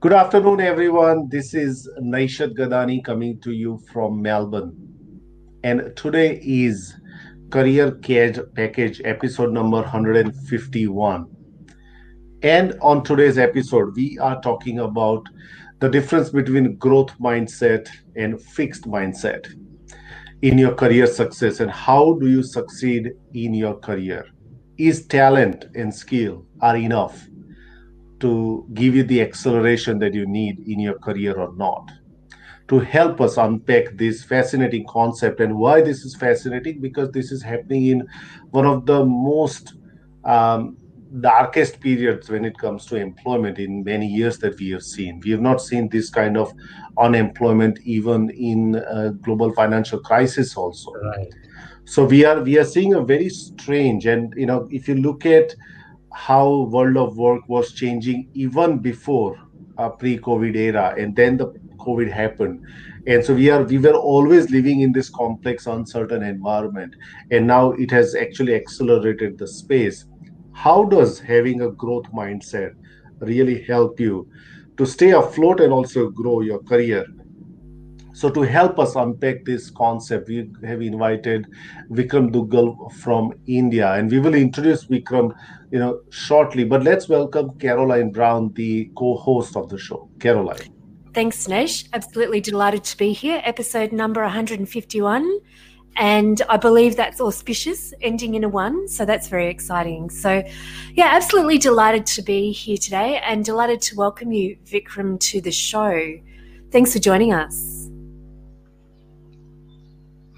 Good afternoon, everyone. This is Naishad Gadani coming to you from Melbourne. And today is Career Care Package episode number 151. And on today's episode, we are talking about the difference between growth mindset and fixed mindset in your career success and how do you succeed in your career. Is talent and skill are enough? To give you the acceleration that you need in your career or not. To help us unpack this fascinating concept and why this is fascinating because this is happening in one of the most um, darkest periods when it comes to employment in many years that we have seen. We have not seen this kind of unemployment even in a global financial crisis also. Right. So we are we are seeing a very strange and you know if you look at how world of work was changing even before a pre-covid era and then the covid happened. And so we are we were always living in this complex uncertain environment. And now it has actually accelerated the space. How does having a growth mindset really help you to stay afloat and also grow your career? So to help us unpack this concept, we have invited Vikram Duggal from India, and we will introduce Vikram, you know, shortly. But let's welcome Karalyn Brown, the co-host of the show. Karalyn. Thanks, Nesh. Absolutely delighted to be here. Episode number 151. And I believe that's auspicious, ending in a one. So that's very exciting. So, yeah, absolutely delighted to be here today and delighted to welcome you, Vikram, to the show. Thanks for joining us.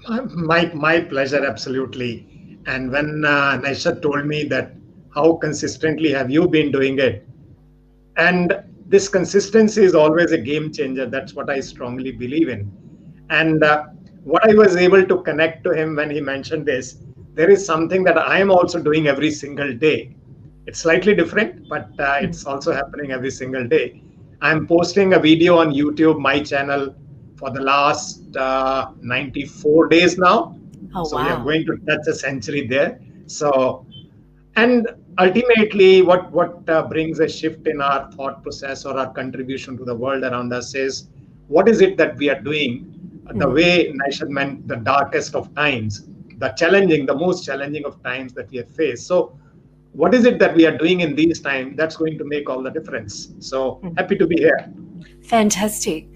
My, my pleasure, absolutely. And when uh, Naisha told me that how consistently have you been doing it? And this consistency is always a game changer. That's what I strongly believe in. And uh, what I was able to connect to him when he mentioned this, there is something that I am also doing every single day. It's slightly different, but uh, it's also happening every single day. I'm posting a video on YouTube, my channel, for the last uh, 94 days now. Oh, so wow. we are going to touch a century there. So, and ultimately, what what uh, brings a shift in our thought process or our contribution to the world around us is what is it that we are doing? Mm-hmm. The way Naishad meant the darkest of times, the challenging, the most challenging of times that we have faced. So, what is it that we are doing in these times that's going to make all the difference? So, mm-hmm. happy to be here. Fantastic.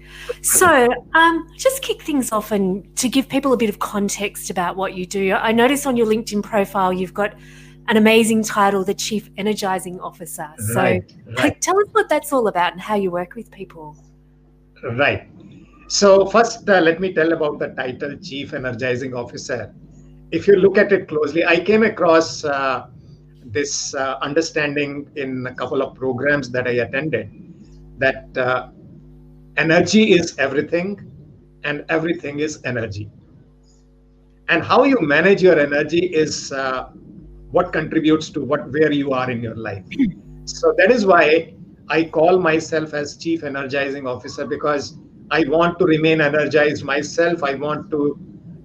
So, um, just kick things off and to give people a bit of context about what you do. I notice on your LinkedIn profile you've got an amazing title, the Chief Energizing Officer. So, right, right. tell us what that's all about and how you work with people. Right. So, first, uh, let me tell about the title Chief Energizing Officer. If you look at it closely, I came across uh, this uh, understanding in a couple of programs that I attended that uh, energy is everything and everything is energy and how you manage your energy is uh, what contributes to what where you are in your life so that is why i call myself as chief energizing officer because i want to remain energized myself i want to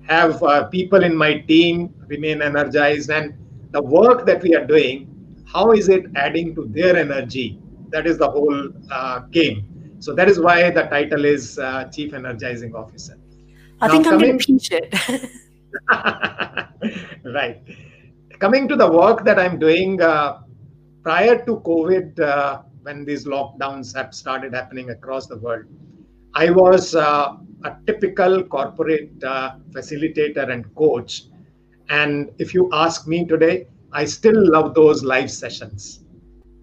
have uh, people in my team remain energized and the work that we are doing how is it adding to their energy that is the whole uh, game so that is why the title is uh, Chief Energizing Officer. I now, think I'm going to pinch it. right. Coming to the work that I'm doing uh, prior to COVID, uh, when these lockdowns have started happening across the world, I was uh, a typical corporate uh, facilitator and coach. And if you ask me today, I still love those live sessions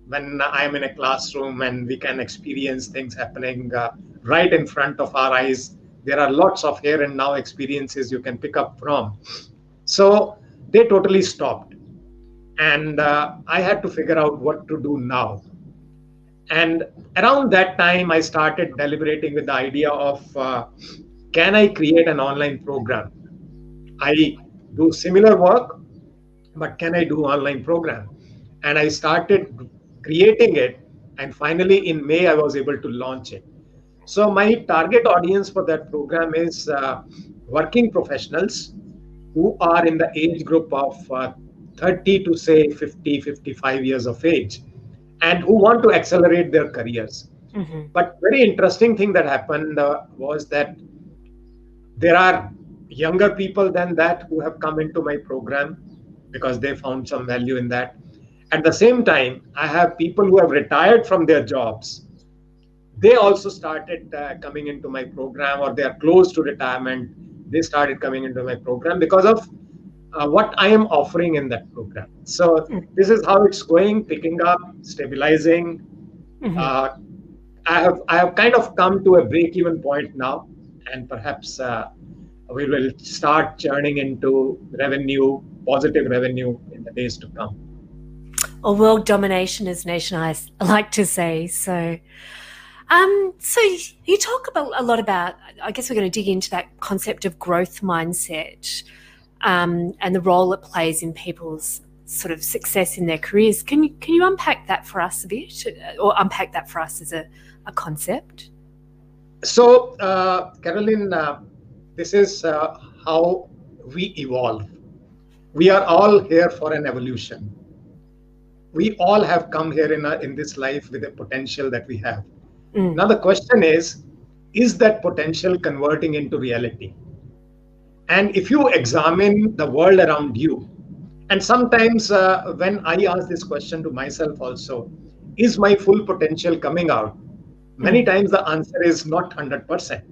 when I'm in a classroom and we can experience things happening uh, right in front of our eyes. There are lots of here and now experiences you can pick up from. So they totally stopped. And uh, I had to figure out what to do now. And around that time, I started deliberating with the idea of uh, can I create an online program? I do similar work, but can I do online program? And I started creating it. And finally, in May, I was able to launch it. So my target audience for that program is uh, working professionals who are in the age group of uh, 30 to say 50, 55 years of age and who want to accelerate their careers. Mm-hmm. But very interesting thing that happened uh, was that there are younger people than that who have come into my program because they found some value in that. At the same time, I have people who have retired from their jobs. They also started uh, coming into my program, or they are close to retirement. They started coming into my program because of uh, what I am offering in that program. So this is how it's going, picking up, stabilizing. Mm-hmm. Uh, I have I have kind of come to a break-even point now, and perhaps uh, we will start churning into revenue, positive revenue in the days to come. Or world domination, as Nation I like to say. So. Um, so you talk about a lot about. I guess we're going to dig into that concept of growth mindset um, and the role it plays in people's sort of success in their careers. Can you can you unpack that for us a bit, or unpack that for us as a, a concept? So, uh, Karalyn, uh, this is uh, how we evolve. We are all here for an evolution. We all have come here in, a, in this life with a potential that we have. Mm. Now, the question is is that potential converting into reality? And if you examine the world around you, and sometimes uh, when I ask this question to myself also, is my full potential coming out? Many hmm. times the answer is not 100%.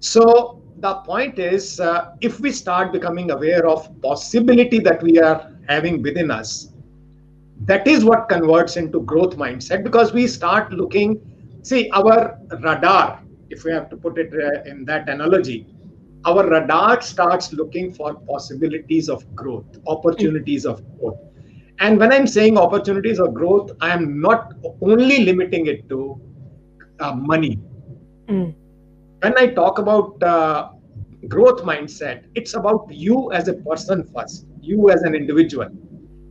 So the point is, uh, if we start becoming aware of possibility that we are having within us, that is what converts into growth mindset because we start looking, see, our radar, if we have to put it uh, in that analogy, our radar starts looking for possibilities of growth, opportunities of growth. And when I'm saying opportunities of growth, I am not only limiting it to uh, money. Mm. When I talk about uh, growth mindset, it's about you as a person first, you as an individual.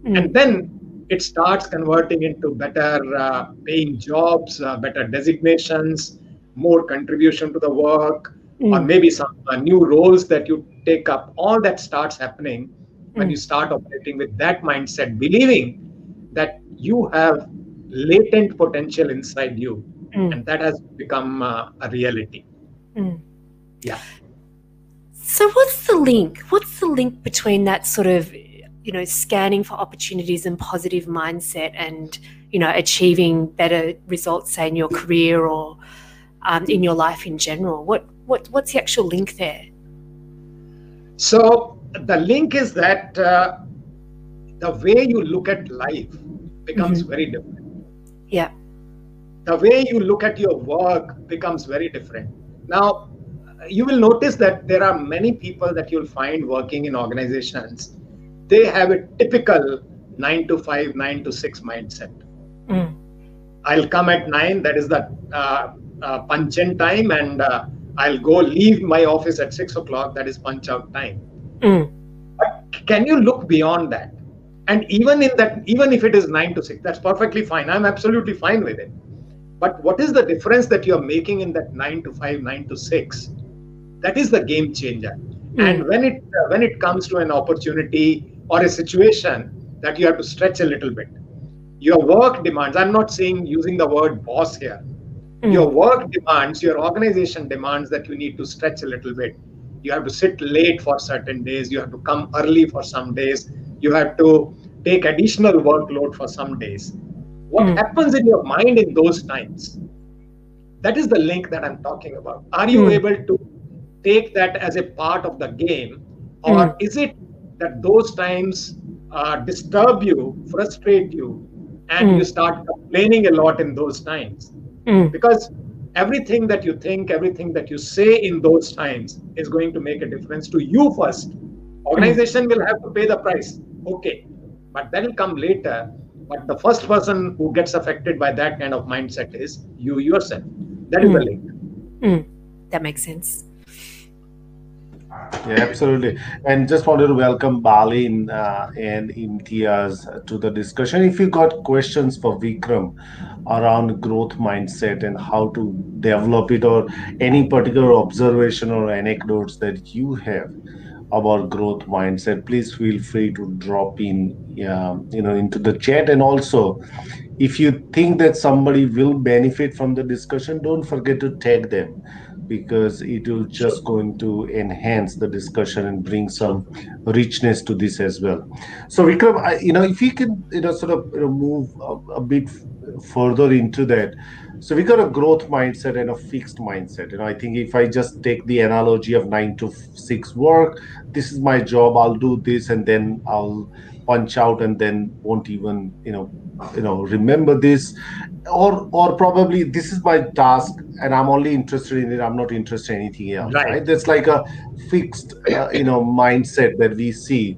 Mm. And then it starts converting into better uh, paying jobs, uh, better designations, more contribution to the work, mm. or hmm. maybe some uh, new roles that you take up all that starts happening when mm. you start operating with that mindset believing that you have latent potential inside you mm. and that has become uh, a reality hmm. yeah so what's the link what's the link between that sort of you know scanning for opportunities and positive mindset and you know achieving better results say in your career or um, in your life in general what what, what's the actual link there? So the link is that uh, the way you look at life becomes mm-hmm. very different. Yeah. The way you look at your work becomes very different. Now, you will notice that there are many people that you'll find working in organizations. They have a typical nine to five, nine to six mindset. Mm. I'll come at nine, that is the uh, uh, punch in time, and uh, I'll go leave my office at six o'clock. That is punch out time. Mm. But can you look beyond that? And even in that, even if it is nine to six, that's perfectly fine. I'm absolutely fine with it. But what is the difference that you're making in that nine to five, nine to six? That is the game changer. Mm. And when it uh, when it comes to an opportunity or a situation that you have to stretch a little bit, your work demands. I'm not saying using the word boss here Mm. Your work demands, your organization demands that you need to stretch a little bit. You have to sit late for certain days. You have to come early for some days. You have to take additional workload for some days. What mm. happens in your mind in those times? That is the link that I'm talking about. Are you mm. able to take that as a part of the game? Or mm. is it that those times uh, disturb you, frustrate you, and Mm. you start complaining a lot in those times Mm. because everything that you think everything that you say in those times is going to make a difference to you first organization will have to pay the price okay but that will come later but the first person who gets affected by that kind of mindset is you yourself that is the Mm. link Mm. That makes sense. Yeah, absolutely. And just wanted to welcome Balin uh, and Imtiaz to the discussion. If you got questions for Vikram around growth mindset and how to develop it, or any particular observation or anecdotes that you have about growth mindset, please feel free to drop in, um, you know, into the chat. And also, if you think that somebody will benefit from the discussion, don't forget to tag them because it will just going to enhance the discussion and bring some richness to this as well. So Vikram, I, you know, if you can, you know, sort of you know, move a, a bit further into that. So we got a growth mindset and a fixed mindset. You know, I think if I just take the analogy of nine to six work, this is my job. I'll do this, and then I'll punch out, and then won't even, you know, you know, remember this. Or or probably this is my task and i'm only interested in it. I'm not interested in anything else Right. right, that's like a fixed uh, you know mindset that we see.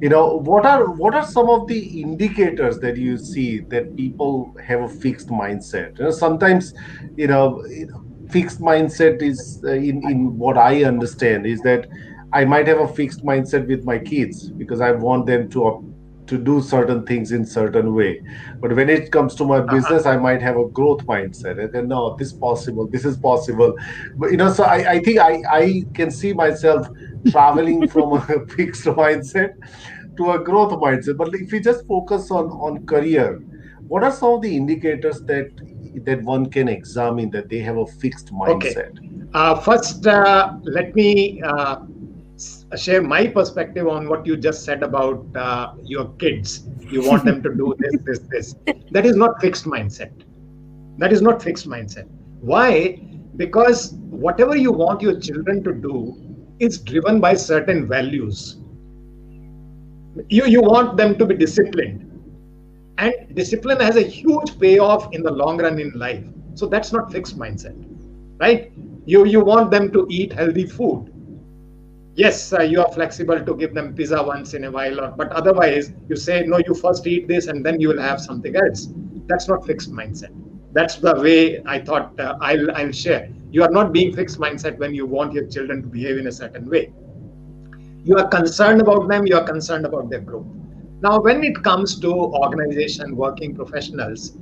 You know what are what are some of the indicators that you see that people have a fixed mindset? You know sometimes you know you know, fixed mindset is uh, in in what i understand is that i might have a fixed mindset with my kids because i want them to to do certain things in certain way. But when it comes to my business i might have a growth mindset. And then no this possible this is possible. But you know so i, I think I, I can see myself traveling from a fixed mindset to a growth mindset. But if you just focus on on career what are some of the indicators that that one can examine that they have a fixed Okay. mindset? Uh, first, uh, let me uh, share my perspective on what you just said about uh, your kids. You want them to do this, this, this. That is not fixed mindset. That is not fixed mindset. Why? Because whatever you want your children to do is driven by certain values. You, you want them to be disciplined. And discipline has a huge payoff in the long run in life. So that's not fixed mindset right you you want them to eat healthy food yes uh, you are flexible to give them pizza once in a while or, but otherwise you say no you first eat this and then you will have something else. That's not fixed mindset. That's the way i thought uh, i'll i'll share. You are not being fixed mindset when you want your children to behave in a certain way. You are concerned about them you are concerned about their growth. Now when it comes to organization working professionals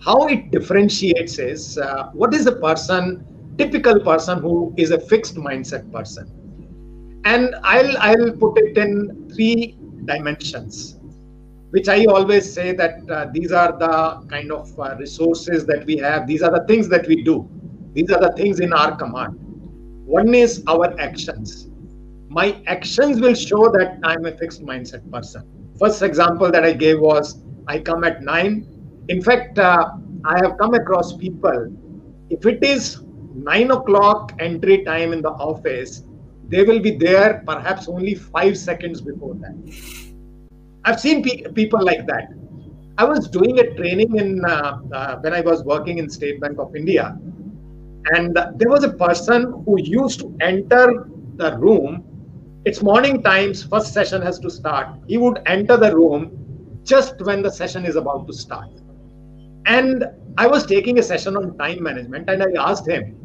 how it differentiates is uh, what is the person typical person who is a fixed mindset person and i'll i'll put it in three dimensions which i always say that uh, these are the kind of uh, resources that we have. These are the things that we do. These are the things in our command. One is our actions. My actions will show that i'm a fixed mindset person. First example that i gave was i come at 9 in fact uh, i have come across people if it is 9 o'clock entry time in the office they will be there perhaps only 5 seconds before that. I've seen pe- people like that. I was doing a training in uh, uh, when i was working in state bank of india and there was a person who used to enter the room. It's morning times first session has to start. He would enter the room just when the session is about to start. And i was taking a session on time management and i asked him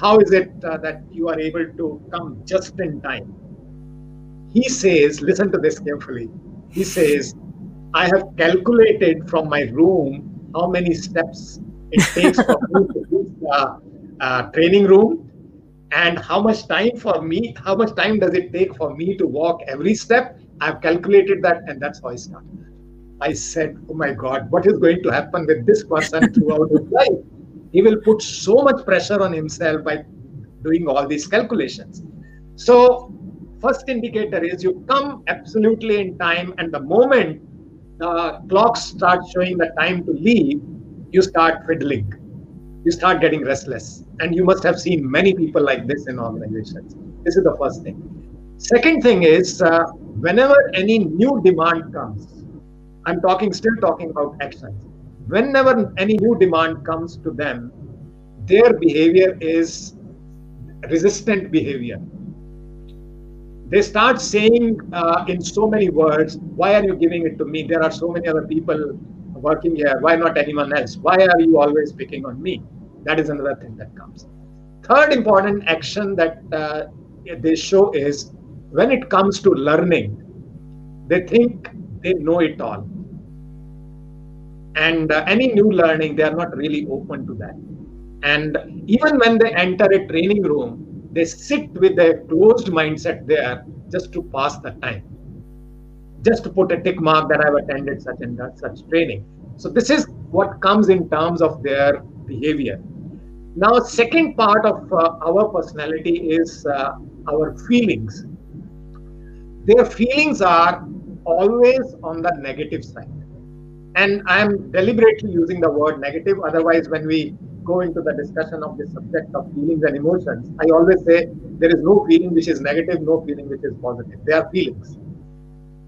how is it uh, that you are able to come just in time? He says listen to this carefully. He says i have calculated from my room how many steps it takes for me to reach the uh, training room and how much time for me how much time does it take for me to walk every step. I've calculated that and that's how i started. I said oh my god what is going to happen with this person throughout his life he will put so much pressure on himself by doing all these calculations. So first indicator is you come absolutely in time and the moment the clock starts showing the time to leave you start fiddling. You start getting restless. And you must have seen many people like this in organizations. This is the first thing. Second thing is uh, whenever any new demand comes I'm talking still talking about actions. Whenever any new demand comes to them, their behavior is resistant behavior. They start saying uh, in so many words, Why are you giving it to me? There are so many other people working here. Why not anyone else? Why are you always picking on me? That is another thing that comes. Third important action that uh, they show is when it comes to learning, they think they know it all. And uh, any new learning, they are not really open to that. And even when they enter a training room, they sit with a closed mindset there just to pass the time, just to put a tick mark that I've attended such and such training. So this is what comes in terms of their behavior. Now, second part of uh, our personality is uh, our feelings. Their feelings are always on the negative side. And I'm deliberately using the word negative. Otherwise, when we go into the discussion of the subject of feelings and emotions, I always say there is no feeling which is negative, no feeling which is positive. They are feelings.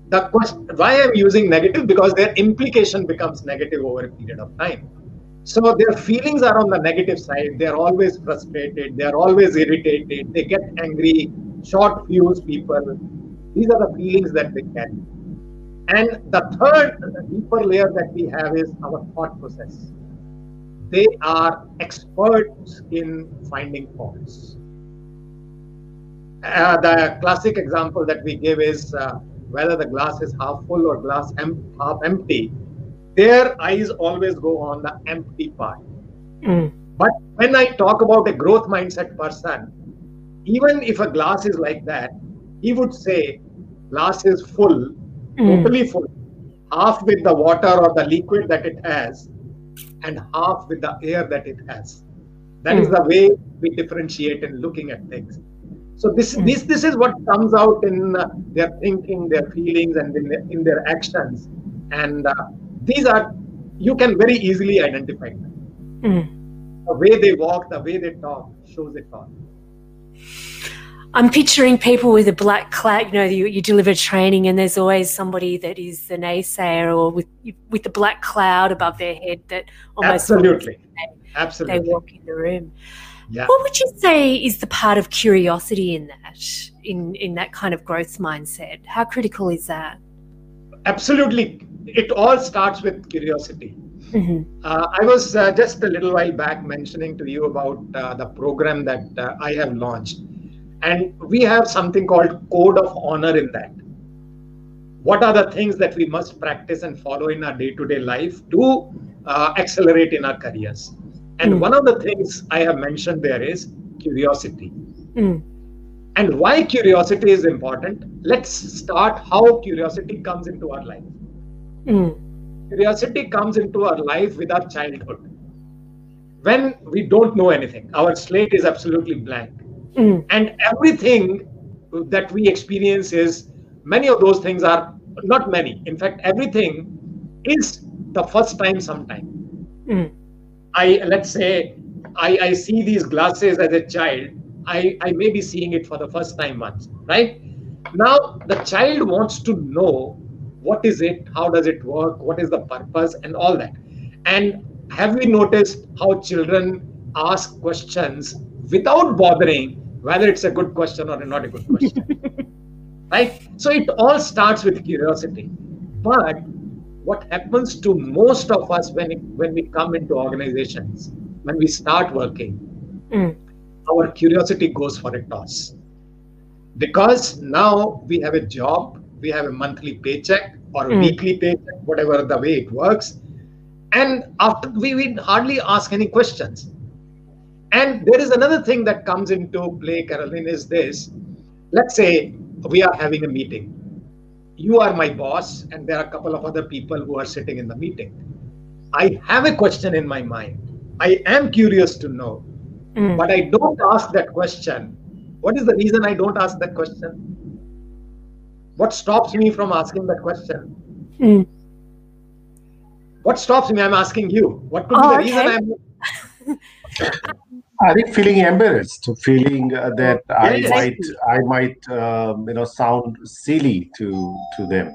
The question why I'm using negative because their implication becomes negative over a period of time. So their feelings are on the negative side. They're always frustrated. They're always irritated. They get angry, short fuse people. These are the feelings that they carry. And the third the deeper layer that we have is our thought process. They are experts in finding faults. Uh, the classic example that we give is uh, whether the glass is half full or glass em- half empty their eyes always go on the empty part. Mm. But when I talk about a growth mindset person, even if a glass is like that, he would say glass is full. Totally full, half with the water or the liquid that it has, and half with the air that it has. That mm. is the way we differentiate in looking at things. So this mm. this this is what comes out in uh, their thinking, their feelings, and in, their, in their actions. And uh, these are you can very easily identify them. Mm. The way they walk, the way they talk shows it all. I'm picturing people with a black cloud. You know, you, you deliver training, and there's always somebody that is the naysayer, or with with the black cloud above their head that almost absolutely, they, absolutely, they walk in the room. Yeah. What would you say is the part of curiosity in that, in in that kind of growth mindset? How critical is that? Absolutely, it all starts with curiosity. Mm-hmm. Uh, I was uh, just a little while back mentioning to you about uh, the program that uh, I have launched. And we have something called Code of Honor in that. What are the things that we must practice and follow in our day to day life to uh, accelerate in our careers? And mm. one of the things I have mentioned there is curiosity. Mm. And why curiosity is important? Let's start how curiosity comes into our life. Mm. Curiosity comes into our life with our childhood. When we don't know anything, our slate is absolutely blank. Mm. And everything that we experience is many of those things are not many. In fact, everything is the first time sometime. Mm. I let's say I, I see these glasses as a child. I, I may be seeing it for the first time once, right? Now the child wants to know what is it how does it work what is the purpose and all that and have we noticed how children ask questions without bothering whether it's a good question or not a good question right so it all starts with curiosity but what happens to most of us when it, when we come into organizations when we start working mm. our curiosity goes for a toss because now we have a job we have a monthly paycheck or mm. weekly paycheck, whatever the way it works. And after we, we hardly ask any questions. And there is another thing that comes into play, Karalyn, is this. Let's say we are having a meeting. You are my boss, and there are a couple of other people who are sitting in the meeting. I have a question in my mind. I am curious to know, mm. but I don't ask that question. What is the reason I don't ask that question? What stops me from asking that question? Mm. What stops me? I'm asking you. What could oh, be the okay. reason I'm? I think feeling embarrassed, feeling uh, that yes. I might, I might, um, you know, sound silly to to them.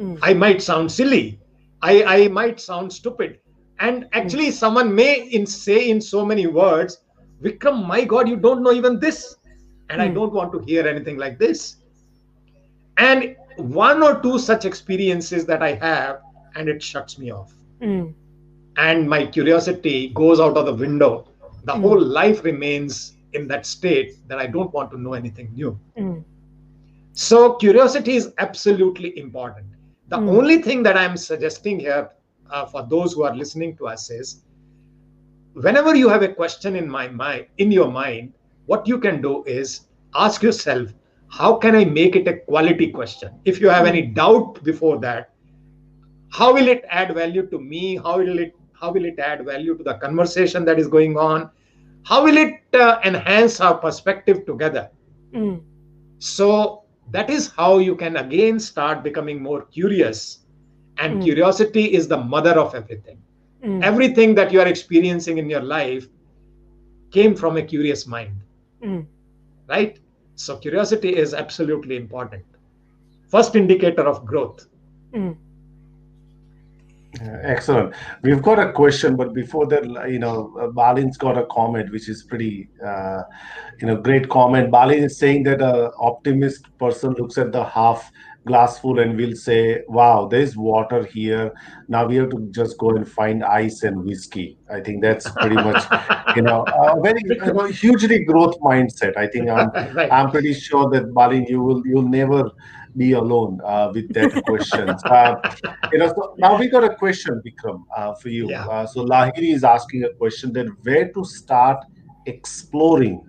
mm. i might sound silly i i might sound stupid and actually mm. someone may in say in so many words vikram my god you don't know even this and i mm. don't want to hear anything like this and one or two such experiences that i have and it shuts me off mm. And my curiosity goes out of the window the mm. whole life remains in that state that i don't want to know anything new mm. so curiosity is absolutely important the mm. only thing that i'm suggesting here uh, for those who are listening to us is whenever you have a question in my mind in your mind what you can do is ask yourself how can i make it a quality question if you have any doubt before that how will it add value to me how will it how will it add value to the conversation that is going on how will it uh, enhance our perspective together mm. so that is how you can again start becoming more curious and mm. curiosity is the mother of everything mm. everything that you are experiencing in your life came from a curious mind mm. right so curiosity is absolutely important first indicator of growth mm. Excellent. We've got a question, but before that, you know, Balin's got a comment which is pretty, uh, you know, great comment. Balin is saying that a optimist person looks at the half glass full and we'll say, wow, there's water here. Now we have to just go and find ice and whiskey. I think that's pretty much, you know, a very you know, hugely growth mindset. I think I'm, right. I'm pretty sure that Balin, you will, you'll never be alone uh, with that question. uh, you know, so now we got a question, Vikram, uh, for you. Yeah. Uh, so Lahiri is asking a question that where to start exploring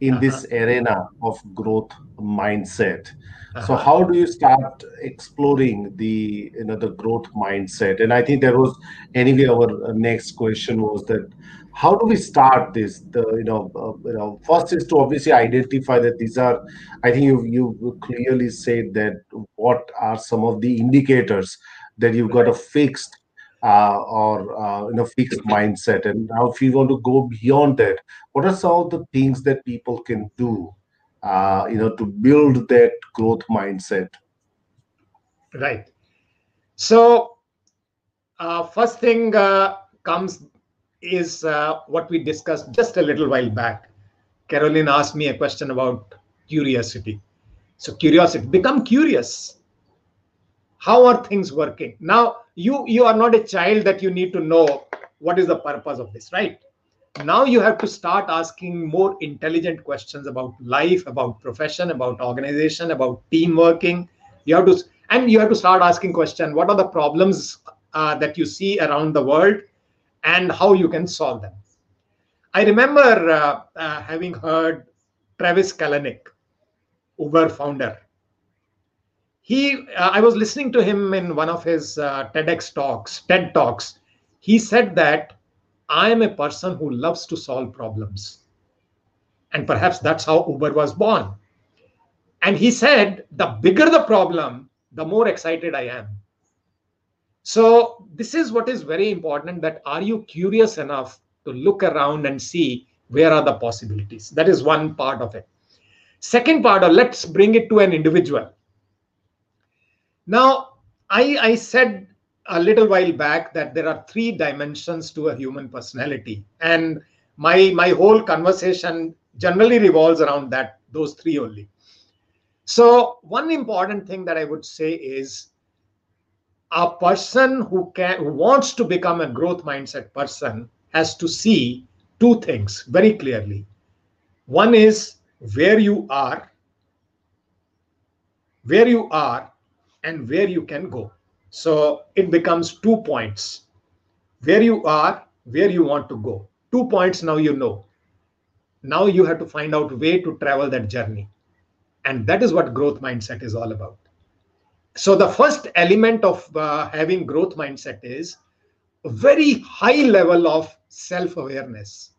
in uh-huh. this arena of growth mindset uh-huh. so how do you start exploring the you know the growth mindset and i think there was anyway our next question was that how do we start this? The you know uh, you know first is to obviously identify that these are i think you you clearly said that what are some of the indicators that you've got a fixed uh, or uh, you know fixed mindset. And now if you want to go beyond that what are some of the things that people can do uh, you know to build that growth mindset? Right. So uh, first thing uh, comes is uh, what we discussed just a little while back. Karalyn asked me a question about curiosity. So curiosity become curious. How are things working? Now you you are not a child that you need to know what is the purpose of this right? Now you have to start asking more intelligent questions about life about profession about organization about team working. You have to and you have to start asking question what are the problems uh, that you see around the world and how you can solve them i remember uh, uh, having heard travis kalanick uber founder he uh, i was listening to him in one of his uh, tedx talks ted talks he said that I am a person who loves to solve problems. And perhaps that's how Uber was born. And he said, the bigger the problem, the more excited I am. So, this is what is very important that are you curious enough to look around and see where are the possibilities? That is one part of it. Second part, of let's bring it to an individual. Now, I, I said a little while back that there are three dimensions to a human personality and my my whole conversation generally revolves around that those three only so one important thing that i would say is a person who can who wants to become a growth mindset person has to see two things very clearly one is where you are where you are and where you can go so it becomes two points where you are, where you want to go. Two points now you know. Now you have to find out way to travel that journey. And that is what growth mindset is all about. So the first element of uh, having growth mindset is a very high level of self awareness.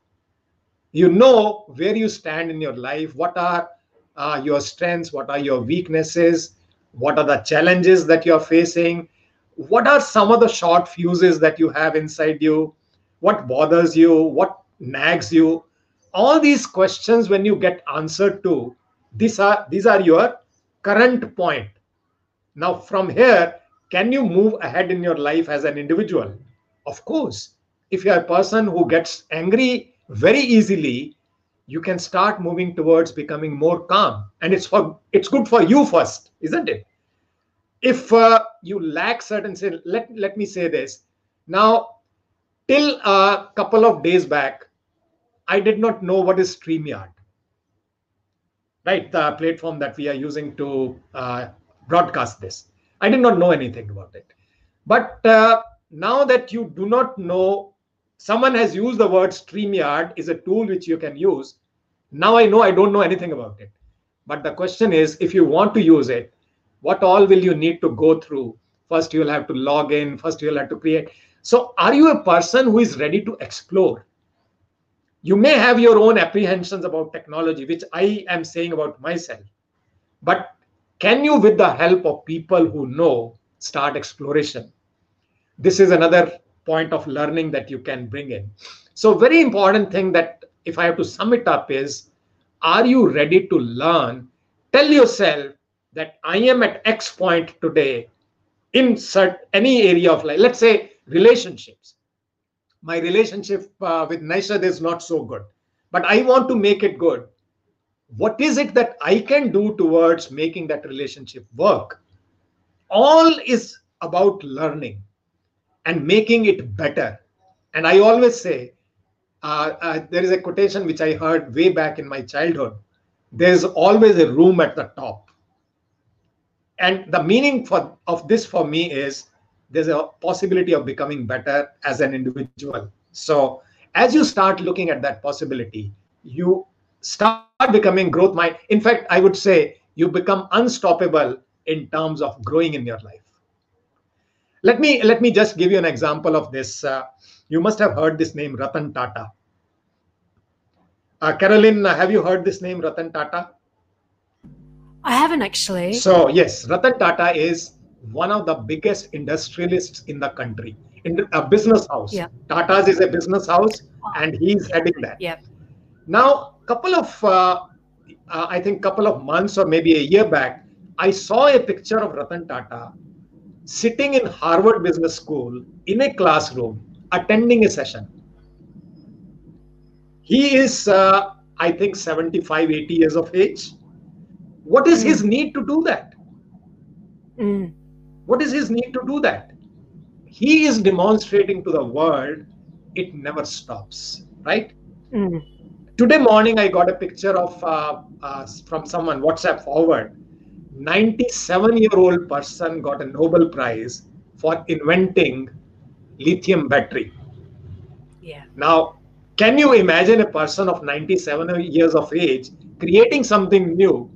You know where you stand in your life, what are uh, your strengths, what are your weaknesses, what are the challenges that you're facing, what are some of the short fuses that you have inside you what bothers you what nags you all these questions when you get answered to these are these are your current point now from here can you move ahead in your life as an individual? Of course. If you're a person who gets angry very easily you can start moving towards becoming more calm. And it's for it's good for you first isn't it? If uh, you lack certain let, let me say this. Now till a couple of days back i did not know what is streamyard. Right the platform that we are using to uh, broadcast this. I did not know anything about it. But uh, now that you do not know someone has used the word streamyard is a tool which you can use. Now i know i don't know anything about it. But the question is if you want to use it what all will you need to go through? First you'll have to log in. First you'll have to create. So are you a person who is ready to explore? You may have your own apprehensions about technology which i am saying about myself. But can you with the help of people who know start exploration? This is another point of learning that you can bring in. So very important thing that if i have to sum it up is are you ready to learn? Tell yourself that i am at x point today insert any area of life. Let's say relationships. My relationship uh, with Naishad is not so good, but I want to make it good. What is it that I can do towards making that relationship work? All is about learning and making it better. And I always say, uh, uh, there is a quotation which I heard way back in my childhood there's always a room at the top. And the meaning for, of this for me is there's a possibility of becoming better as an individual. So as you start looking at that possibility, you start becoming growth mind. In fact, I would say you become unstoppable in terms of growing in your life. Let me let me just give you an example of this. Uh, you must have heard this name, Ratan Tata. Uh, Karalyn, have you heard this name, Ratan Tata? I haven't actually. So yes, Ratan Tata is one of the biggest industrialists in the country in a business house yeah. tata's is a business house and he's heading that yeah now couple of uh, uh, i think couple of months or maybe a year back i saw a picture of ratan tata sitting in harvard business school in a classroom attending a session he is uh, i think 75 80 years of age what is mm. his need to do that mm. What is his need to do that? He is demonstrating to the world it never stops, right? Mm. Today morning, I got a picture of uh, uh, from someone WhatsApp forward. 97 year old person got a Nobel Prize for inventing lithium battery. Yeah. Now, can you imagine a person of 97 years of age creating something new?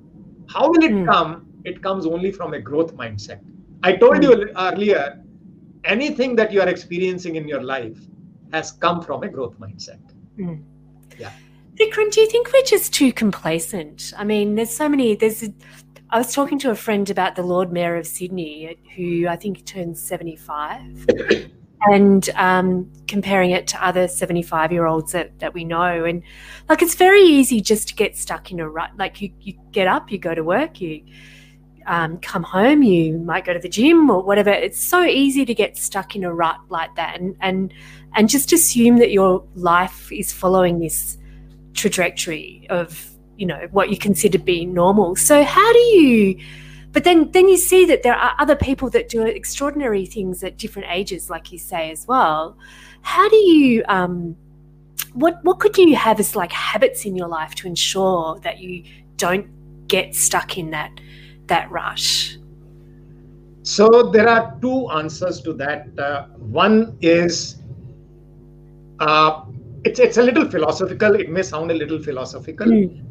How will it mm. come? It comes only from a growth mindset. I told you hmm. earlier, anything that you are experiencing in your life has come from a growth mindset. Mm. Yeah. Vikram, do you think we're just too complacent? I mean, there's so many. There's. A, I was talking to a friend about the Lord Mayor of Sydney, who I think turned 75, and um, comparing it to other 75 year olds that, that we know. And like, it's very easy just to get stuck in a rut. Like, you, you get up, you go to work, you um, come home, you might go to the gym or whatever. It's so easy to get stuck in a rut like that, and and and just assume that your life is following this trajectory of you know what you consider being normal. So how do you? But then then you see that there are other people that do extraordinary things at different ages, like you say as well. How do you? Um, what what could you have as like habits in your life to ensure that you don't get stuck in that that rush? So there are two answers to that. Uh, one is uh, it's it's a little philosophical. It may sound a little philosophical, mm.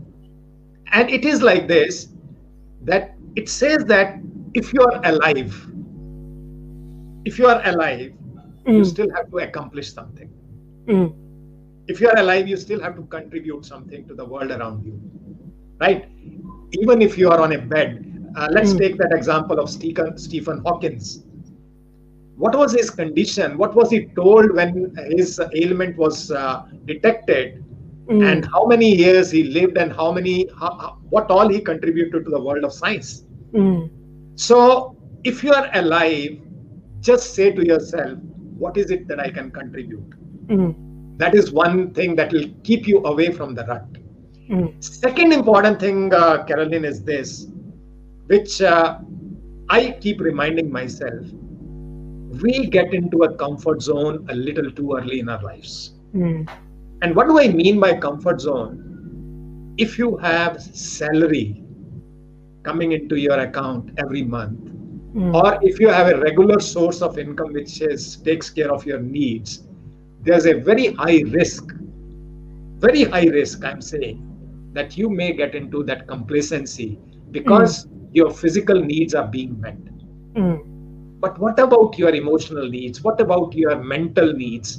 and it is like this: that it says that if you are alive, if you are alive, mm. you hmm. still have to accomplish something. Mm. If you are alive, you still have to contribute something to the world around you, right? Even if you are on a bed, uh, let's mm. take that example of Stephen, Stephen Hawkins. What was his condition? What was he told when his ailment was uh, detected? Mm. And how many years he lived, and how many, how, what all he contributed to the world of science? Mm. So, if you are alive, just say to yourself, what is it that I can contribute? Mm. That is one thing that will keep you away from the rut. Mm. Second important thing, uh, Karalyn, is this, which uh, I keep reminding myself. We get into a comfort zone a little too early in our lives. Mm. And what do I mean by comfort zone? If you have salary coming into your account every month, Mm. or if you have a regular source of income which is takes care of your needs, there's a very high risk, very high risk, I'm saying, that you may get into that complacency because your physical needs are being met. Mm. But what about your emotional needs? What about your mental needs?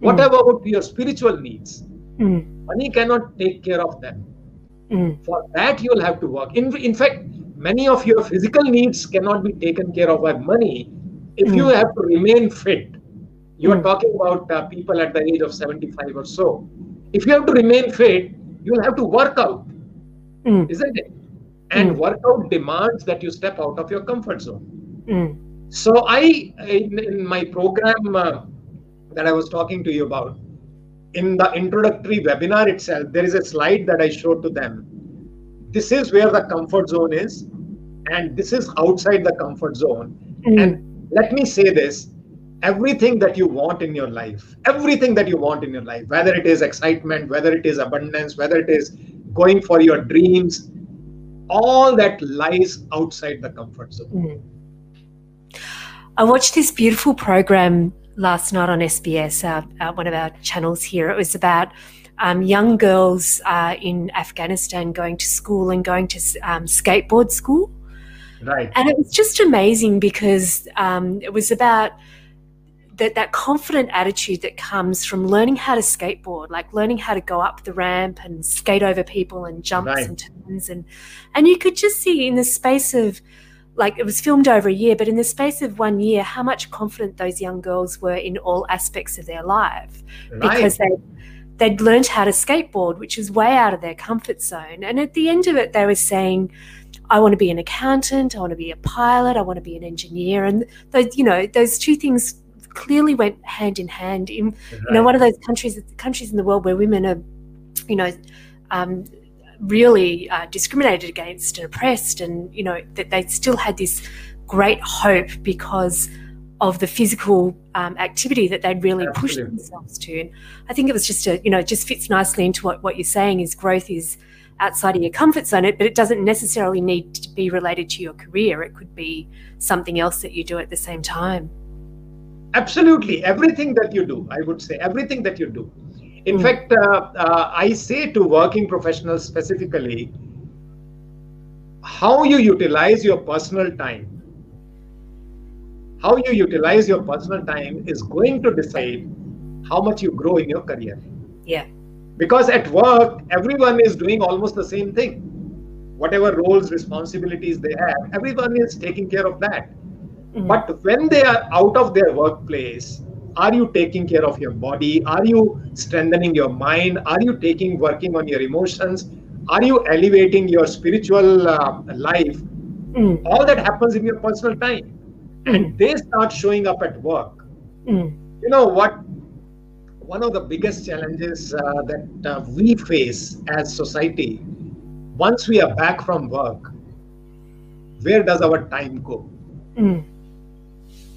What Mm. about your spiritual needs? Mm. Money cannot take care of them. Mm. For that, you'll have to work. In, in fact, many of your physical needs cannot be taken care of by money if you Mm. have to remain fit. You are Mm. talking about uh, people at the age of 75 or so. If you have to remain fit, you'll have to work out, Mm. isn't it? And Mm. workout demands that you step out of your comfort zone. So I, in, in my program uh, that I was talking to you about, in the introductory webinar itself, there is a slide that I showed to them. This is where the comfort zone is, and this is outside the comfort zone. Mm. And let me say this everything that you want in your life, everything that you want in your life, whether it is excitement, whether it is abundance, whether it is going for your dreams, all that lies outside the comfort zone. Mm. I watched this beautiful program last night on SBS, uh, uh, one of our channels here. It was about um, young girls uh, in Afghanistan going to school and going to um, skateboard school. Right. And it was just amazing because um, it was about that, that confident attitude that comes from learning how to skateboard, like learning how to go up the ramp and skate over people and jumps Right. and turns. And, and you could just see in the space of, like, it was filmed over a year, but in the space of one year, how much confident those young girls were in all aspects of their life because they they'd learned how to skateboard, which is way out of their comfort zone. And at the end of it, they were saying, "I want to be an accountant. I want to be a pilot. I want to be an engineer." And those, you know, those two things clearly went hand in hand. In you know, one of those countries countries in the world where women are, you know. Um, really uh, discriminated against and oppressed and you know that they still had this great hope because of the physical um, activity that they'd really pushed themselves to. And I think it was just a, you know, it just fits nicely into what, what you're saying is growth is outside of your comfort zone, but it doesn't necessarily need to be related to your career. It could be something else that you do at the same time. absolutely everything that you do i would say everything that you do in Mm. fact uh, uh, i say to working professionals specifically how you utilize your personal time how you utilize your personal time is going to decide how much you grow in your career Yeah. because at work everyone is doing almost the same thing whatever roles responsibilities they have everyone is taking care of that Mm. but when they are out of their workplace, are you taking care of your body? Are you strengthening your mind? Are you taking working on your emotions? Are you elevating your spiritual uh, life? Mm. All that happens in your personal time, and they start showing up at work. Mm. You know what? One of the biggest challenges uh, that uh, we face as society, once we are back from work, where does our time go? Mm.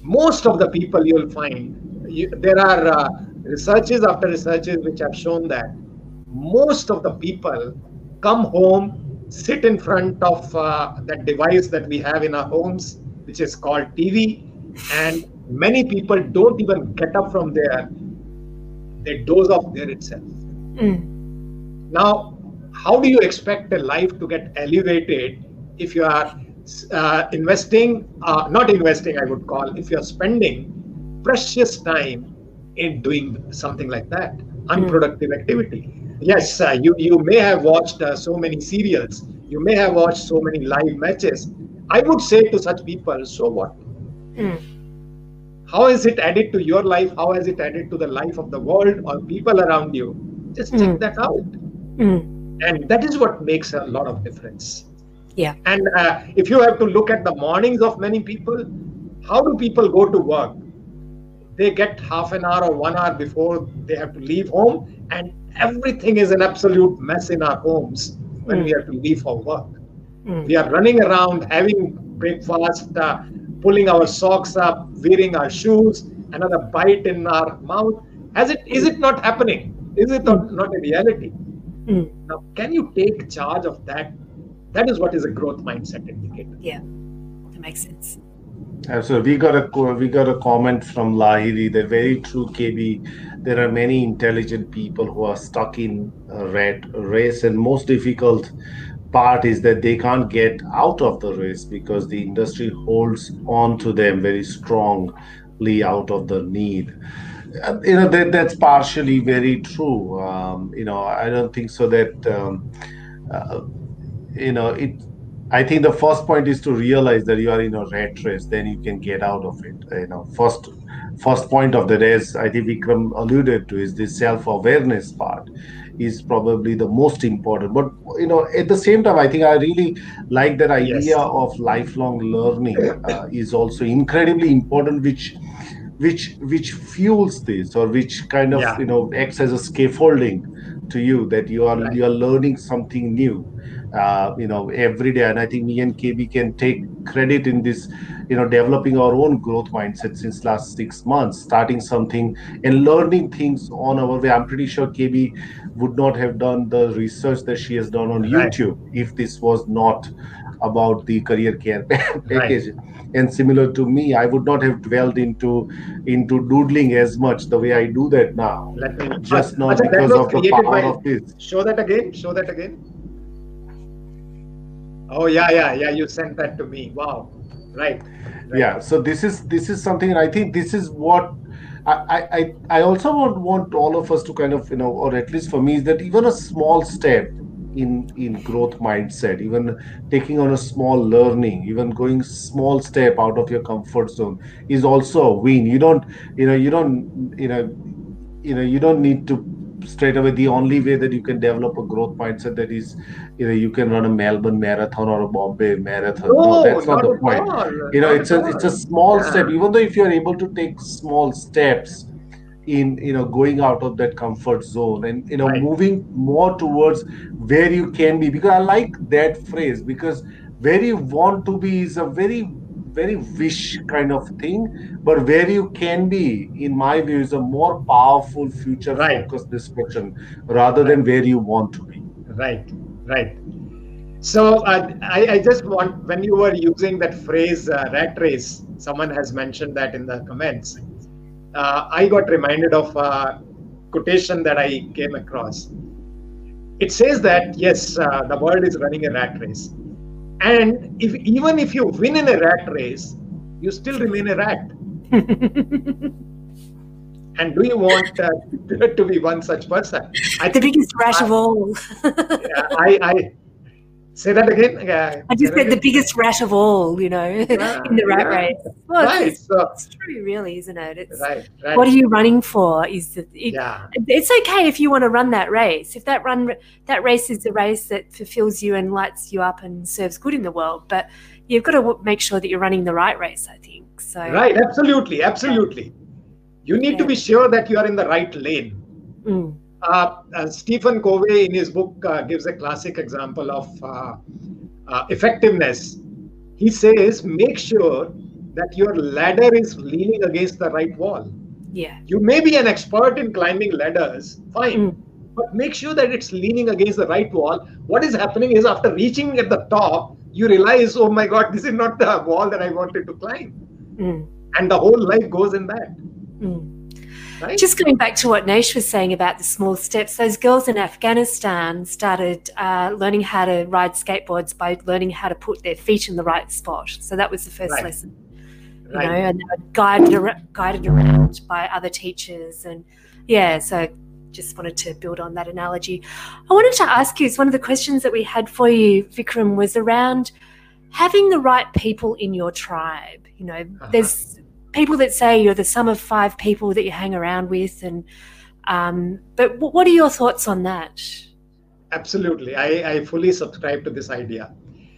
most of the people you'll find you, there are uh, researches after researches which have shown that most of the people come home sit in front of uh, that device that we have in our homes which is called tv and many people don't even get up from there they doze off there itself Mm. now how do you expect a life to get elevated if you are uh, investing, uh, not investing, I would call, if you're spending precious time in doing something like that, unproductive activity. Yes, uh, you, you may have watched uh, so many serials, you may have watched so many live matches. I would say to such people, so what? Mm. How has it added to your life? How has it added to the life of the world or people around you? Just check Mm. that out. Mm. And that is what makes a lot of difference. Yeah. And uh, if you have to look at the mornings of many people, how do people go to work? They get half an hour or one hour before they have to leave home, and everything is an absolute mess in our homes when mm. we have to leave for work. Mm. We are running around having breakfast, uh, pulling our socks up, wearing our shoes, another bite in our mouth. Has it is it not happening? Is it not, not a reality? Mm. Now, can you take charge of that? That is what is a growth mindset indicator. Yeah, that makes sense. So we got a we got a comment from Lahiri. They're very true, KB. There are many intelligent people who are stuck in a race, and most difficult part is that they can't get out of the race because the industry holds on to them very strongly out of the need. Uh, you know that that's partially very true. Um, you know, I don't think so that um, uh, you know it I think the first point is to realize that you are in a rat race, then you can get out of it. You know, first first point of the race, I think Vikram alluded to, is this self-awareness part is probably the most important. But you know, at the same time, I think I really like that idea yes. of lifelong learning uh, is also incredibly important, which which which fuels this or which kind of yeah. you know acts as a scaffolding to you that you are right. you are learning something new uh, you know every day. And i think me and kb can take credit in this you know developing our own growth mindset since last six months starting something and learning things on our way. I'm pretty sure kb would not have done the research that she has done on right. youtube if this was not about the career care package. Right. and similar to me i would not have dwelled into into doodling as much the way i do that now. Let me, just not because of the power by, of this. Show that again show that again Oh yeah, yeah, yeah. You sent that to me. Wow. Right. right. Yeah. So this is this is something, I think this is what I, I I also want want all of us to kind of you know, or at least for me, is that even a small step in in growth mindset, even taking on a small learning, even going small step out of your comfort zone is also a win. You don't you know you don't you know you know you don't need to straight away the only way that you can develop a growth mindset that is you know you can run a melbourne marathon or a bombay marathon no, no that's not, not the point all. you know not it's a it's a small yeah. step even though if you're able to take small steps in you know going out of that comfort zone and you know right. moving more towards where you can be because i like that phrase because where you want to be is a very very wish kind of thing, but where you can be, in my view, is a more powerful future right. focused discussion rather than where you want to be. Right, right. So uh, I, I, just want, when you were using that phrase uh, rat race, someone has mentioned that in the comments. Uh, I got reminded of a quotation that I came across. It says that, yes, uh, the world is running a rat race and if even if you win in a rat race, you still remain a rat. and do you want uh, to be one such person? I the biggest rat I, of all. I, I Say that again. Yeah, I just said the biggest rat of all, you know, yeah, in the rat yeah. race. Well, right. It's, so, it's, true, really, isn't it? It's, right, right. What are you running for? Is it, yeah. It's okay if you want to run that race. If that run that race is a race that fulfills you and lights you up and serves good in the world, but you've got to make sure that you're running the right race. I think so. Right. Absolutely. Absolutely. You need yeah. to be sure that you are in the right lane. Mm. Uh, uh, Stephen Covey, in his book, uh, gives a classic example of uh, uh, effectiveness. He says, make sure that your ladder is leaning against the right wall. Yeah. You may be an expert in climbing ladders, fine, mm. but make sure that it's leaning against the right wall. What is happening is after reaching at the top, you realize, oh my God, this is not the wall that I wanted to climb. Mm. And the whole life goes in that. Mm. Right? Just going back to what Naish was saying about the small steps, those girls in Afghanistan started uh, learning how to ride skateboards by learning how to put their feet in the right spot. So that was the first right. lesson. You right. know, and they were guided, guided around by other teachers. And yeah, so just wanted to build on that analogy. I wanted to ask you, one of the questions that we had for you, Vikram, was around having the right people in your tribe. You know, uh-huh. there's people that say you're the sum of five people that you hang around with, and um, but what are your thoughts on that? Absolutely, I, I fully subscribe to this idea.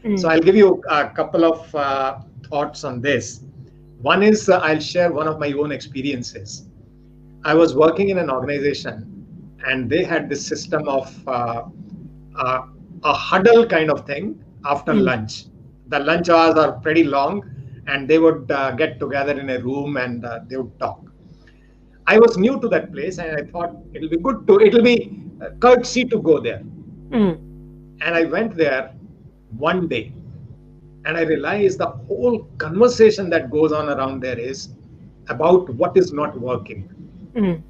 Mm. So I'll give you a couple of uh, thoughts on this. One is uh, I'll share one of my own experiences. I was working in an organization and they had this system of uh, uh, a huddle kind of thing after mm. lunch. The lunch hours are pretty long and they would uh, get together in a room and uh, they would talk. I was new to that place and I thought it'll be good to, it'll be courtesy to go there. Mm. And I went there one day and I realized the whole conversation that goes on around there is about what is not working. Mm.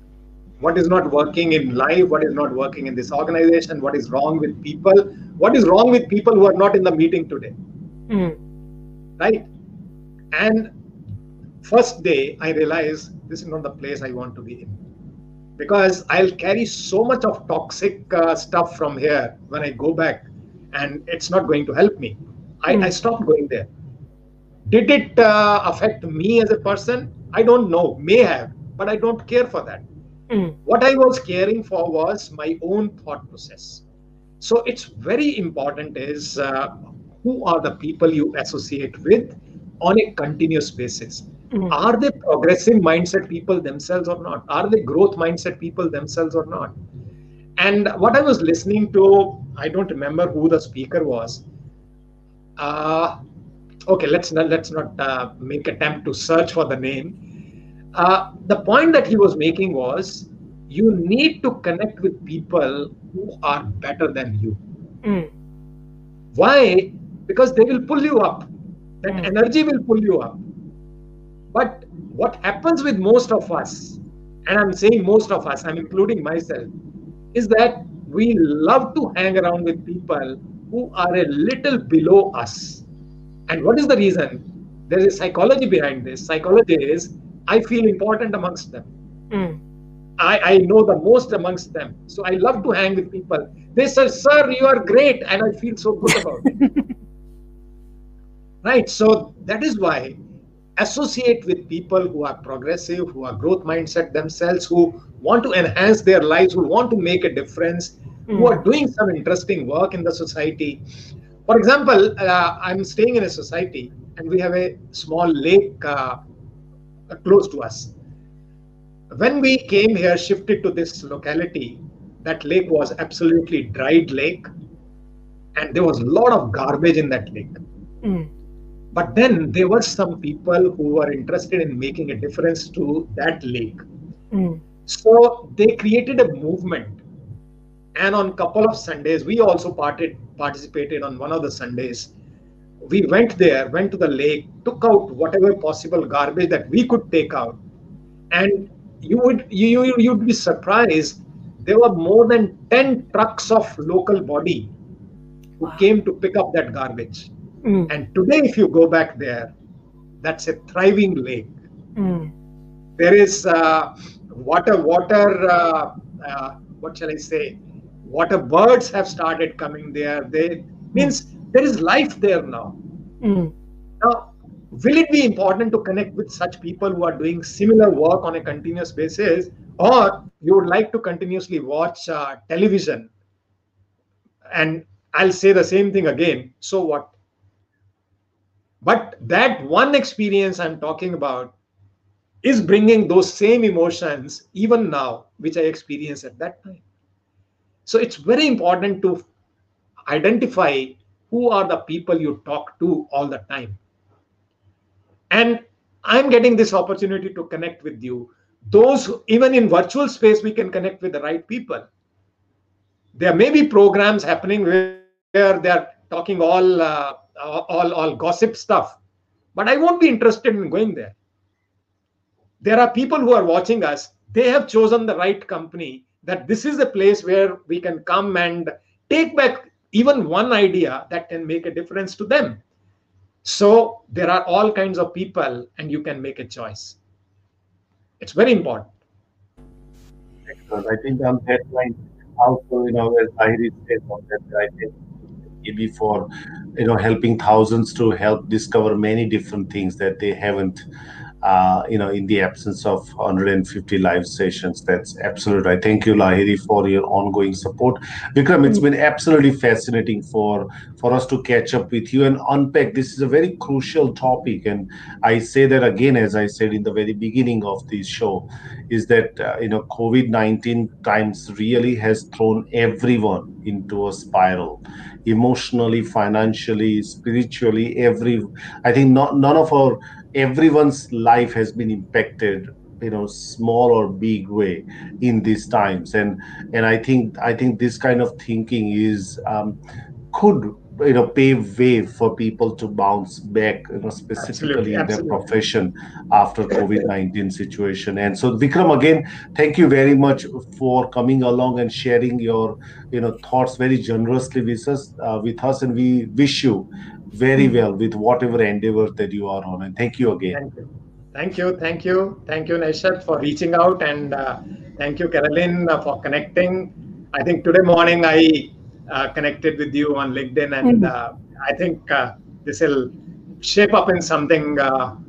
What is not working in life, what is not working in this organization, what is wrong with people, what is wrong with people who are not in the meeting today. Mm. Right? And first day, I realized this is not the place I want to be in. Because I'll carry so much of toxic uh, stuff from here when I go back, and it's not going to help me. I, mm. I stopped going there. Did it uh, affect me as a person? I don't know. May have, but I don't care for that. Mm. What I was caring for was my own thought process. So it's very important is uh, who are the people you associate with on a continuous basis. Mm. Are they progressive mindset people themselves or not? Are they growth mindset people themselves or not? And what I was listening to, I don't remember who the speaker was, uh, okay, let's not let's not uh, make attempt to search for the name. Uh, the point that he was making was you need to connect with people who are better than you. Mm. Why? Because they will pull you up. That mm. energy will pull you up. But what happens with most of us, and I'm saying most of us, I'm including myself, is that we love to hang around with people who are a little below us. And what is the reason? There is psychology behind this. Psychology is I feel important amongst them. Mm. I, I know the most amongst them. So I love to hang with people. They say, Sir, you are great. And I feel so good about it. right. So that is why associate with people who are progressive, who are growth mindset themselves, who want to enhance their lives, who want to make a difference, mm. who are doing some interesting work in the society. For example, uh, I'm staying in a society and we have a small lake uh, close to us. When we came here, shifted to this locality, that lake was absolutely dried lake and there was a lot of garbage in that lake. Mm. But then there were some people who were interested in making a difference to that lake. Mm. So they created a movement and on a couple of sundays we also parted, participated on one of the sundays we went there went to the lake took out whatever possible garbage that we could take out and you would you you'd be surprised there were more than 10 trucks of local body who wow. came to pick up that garbage mm. and today if you go back there that's a thriving lake. Mm. there is uh, water water uh, uh, what shall i say? Water birds have started coming there. They means there is life there now. Mm. now will it be important to connect with such people who are doing similar work on a continuous basis? Or you would like to continuously watch uh, television? And i'll say the same thing again. So what but that one experience i'm talking about is bringing those same emotions even now which i experienced at that time so it's very important to identify who are the people you talk to all the time. And I'm getting this opportunity to connect with you. Those, even in virtual space, we can connect with the right people. There may be programs happening where they're talking all, uh, all, all gossip stuff, but I won't be interested in going there. There are people who are watching us. They have chosen the right company that this is a place where we can come and take back even one idea that can make a difference to them. So there are all kinds of people, and you can make a choice. It's very important. Excellent. I think on that line, also, you know, as Iris said that, I think maybe for, you know, helping thousands to help discover many different things that they haven't you know, in the absence of 150 live sessions. That's absolute right. Thank you, Lahiri, for your ongoing support. Vikram, it's been absolutely fascinating for for us to catch up with you and unpack. This is a very crucial topic, and I say that again, as I said in the very beginning of this show, is that uh, you know COVID 19 times really has thrown everyone into a spiral emotionally financially spiritually every i think not, none of our everyone's life has been impacted you know small or big way in these times. And and i think i think this kind of thinking is um, could you know pave way for people to bounce back you know specifically absolutely, in absolutely. their profession after covid-19 situation. And so vikram again thank you very much for coming along and sharing your you know thoughts very generously with us uh, with us. And we wish you very well with whatever endeavor that you are on and thank you again thank you thank you thank you thank for reaching out and uh, thank you Karalyn uh, for connecting i think today morning i uh, connected with you on LinkedIn, and mm-hmm. I think uh, this will shape up in something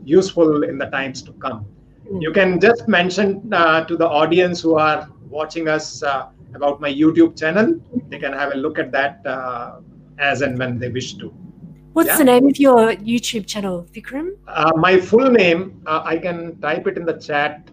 useful in the times to come. Mm-hmm. You can just mention to the audience who are watching us about my YouTube channel. They can have a look at that as and when they wish to. What's yeah? the name of your YouTube channel, Vikram? Uh, my full name, uh, I can type it in the chat.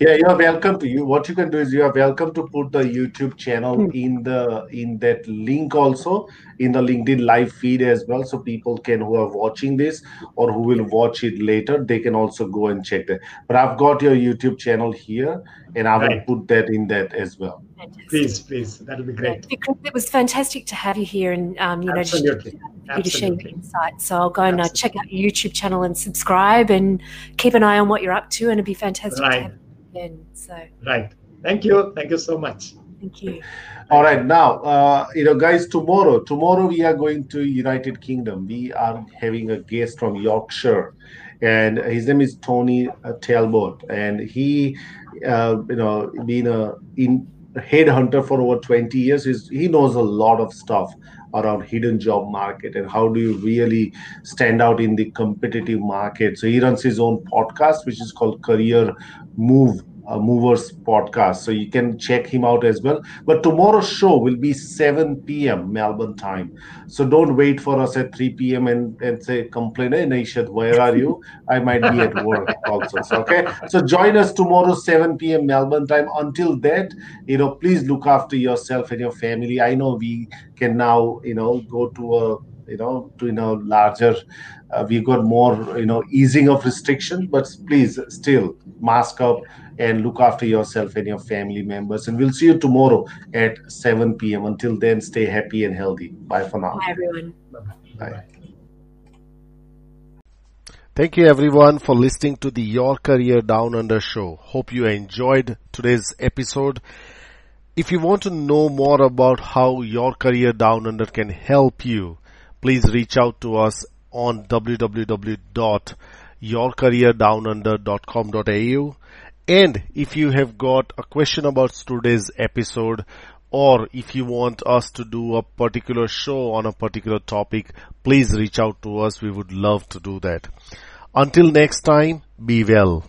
Yeah, you are welcome to you. What you can do is you are welcome to put the YouTube channel mm. in the in that link also in the LinkedIn live feed as well, so people can who are watching this or who will watch it later, they can also go and check that. But I've got your YouTube channel here, and I will right. put that in that as well. Fantastic. Please, please, that'll be great. Because it was fantastic to have you here, and um, you Absolutely. know, you to share your insights. So I'll go and uh, check out your YouTube channel and subscribe, and keep an eye on what you're up to, and it'd be fantastic right in. So right. Thank you. Thank you so much. Thank you. All right, now uh, you know, guys. Tomorrow, tomorrow we are going to United Kingdom. We are having a guest from Yorkshire, and his name is Tony uh, Talbot, and he, uh, you know, been a in headhunter for over 20 years is he knows a lot of stuff around hidden job market and how do you really stand out in the competitive market. So he runs his own podcast which is called career move uh, movers podcast so you can check him out as well. But tomorrow's show will be 7 p.m melbourne time. So don't wait for us at 3 p.m and, and say complain hey Naishad, where are you? I might be at work also. So, okay? So join us tomorrow 7 p.m melbourne time. Until that you know please look after yourself and your family. I know we can now you know go to a you know to you know larger uh, we got more you know easing of restriction but please still mask up and look after yourself and your family members and we'll see you tomorrow at 7 p.m until then stay happy and healthy bye for now bye everyone bye Thank you everyone for listening to the Your Career Down Under show. Hope you enjoyed today's episode. If you want to know more about how Your Career Down Under can help you, please reach out to us on www.yourcareerdownunder.com.au. And if you have got a question about today's episode, or if you want us to do a particular show on a particular topic, please reach out to us. We would love to do that. Until next time, be well.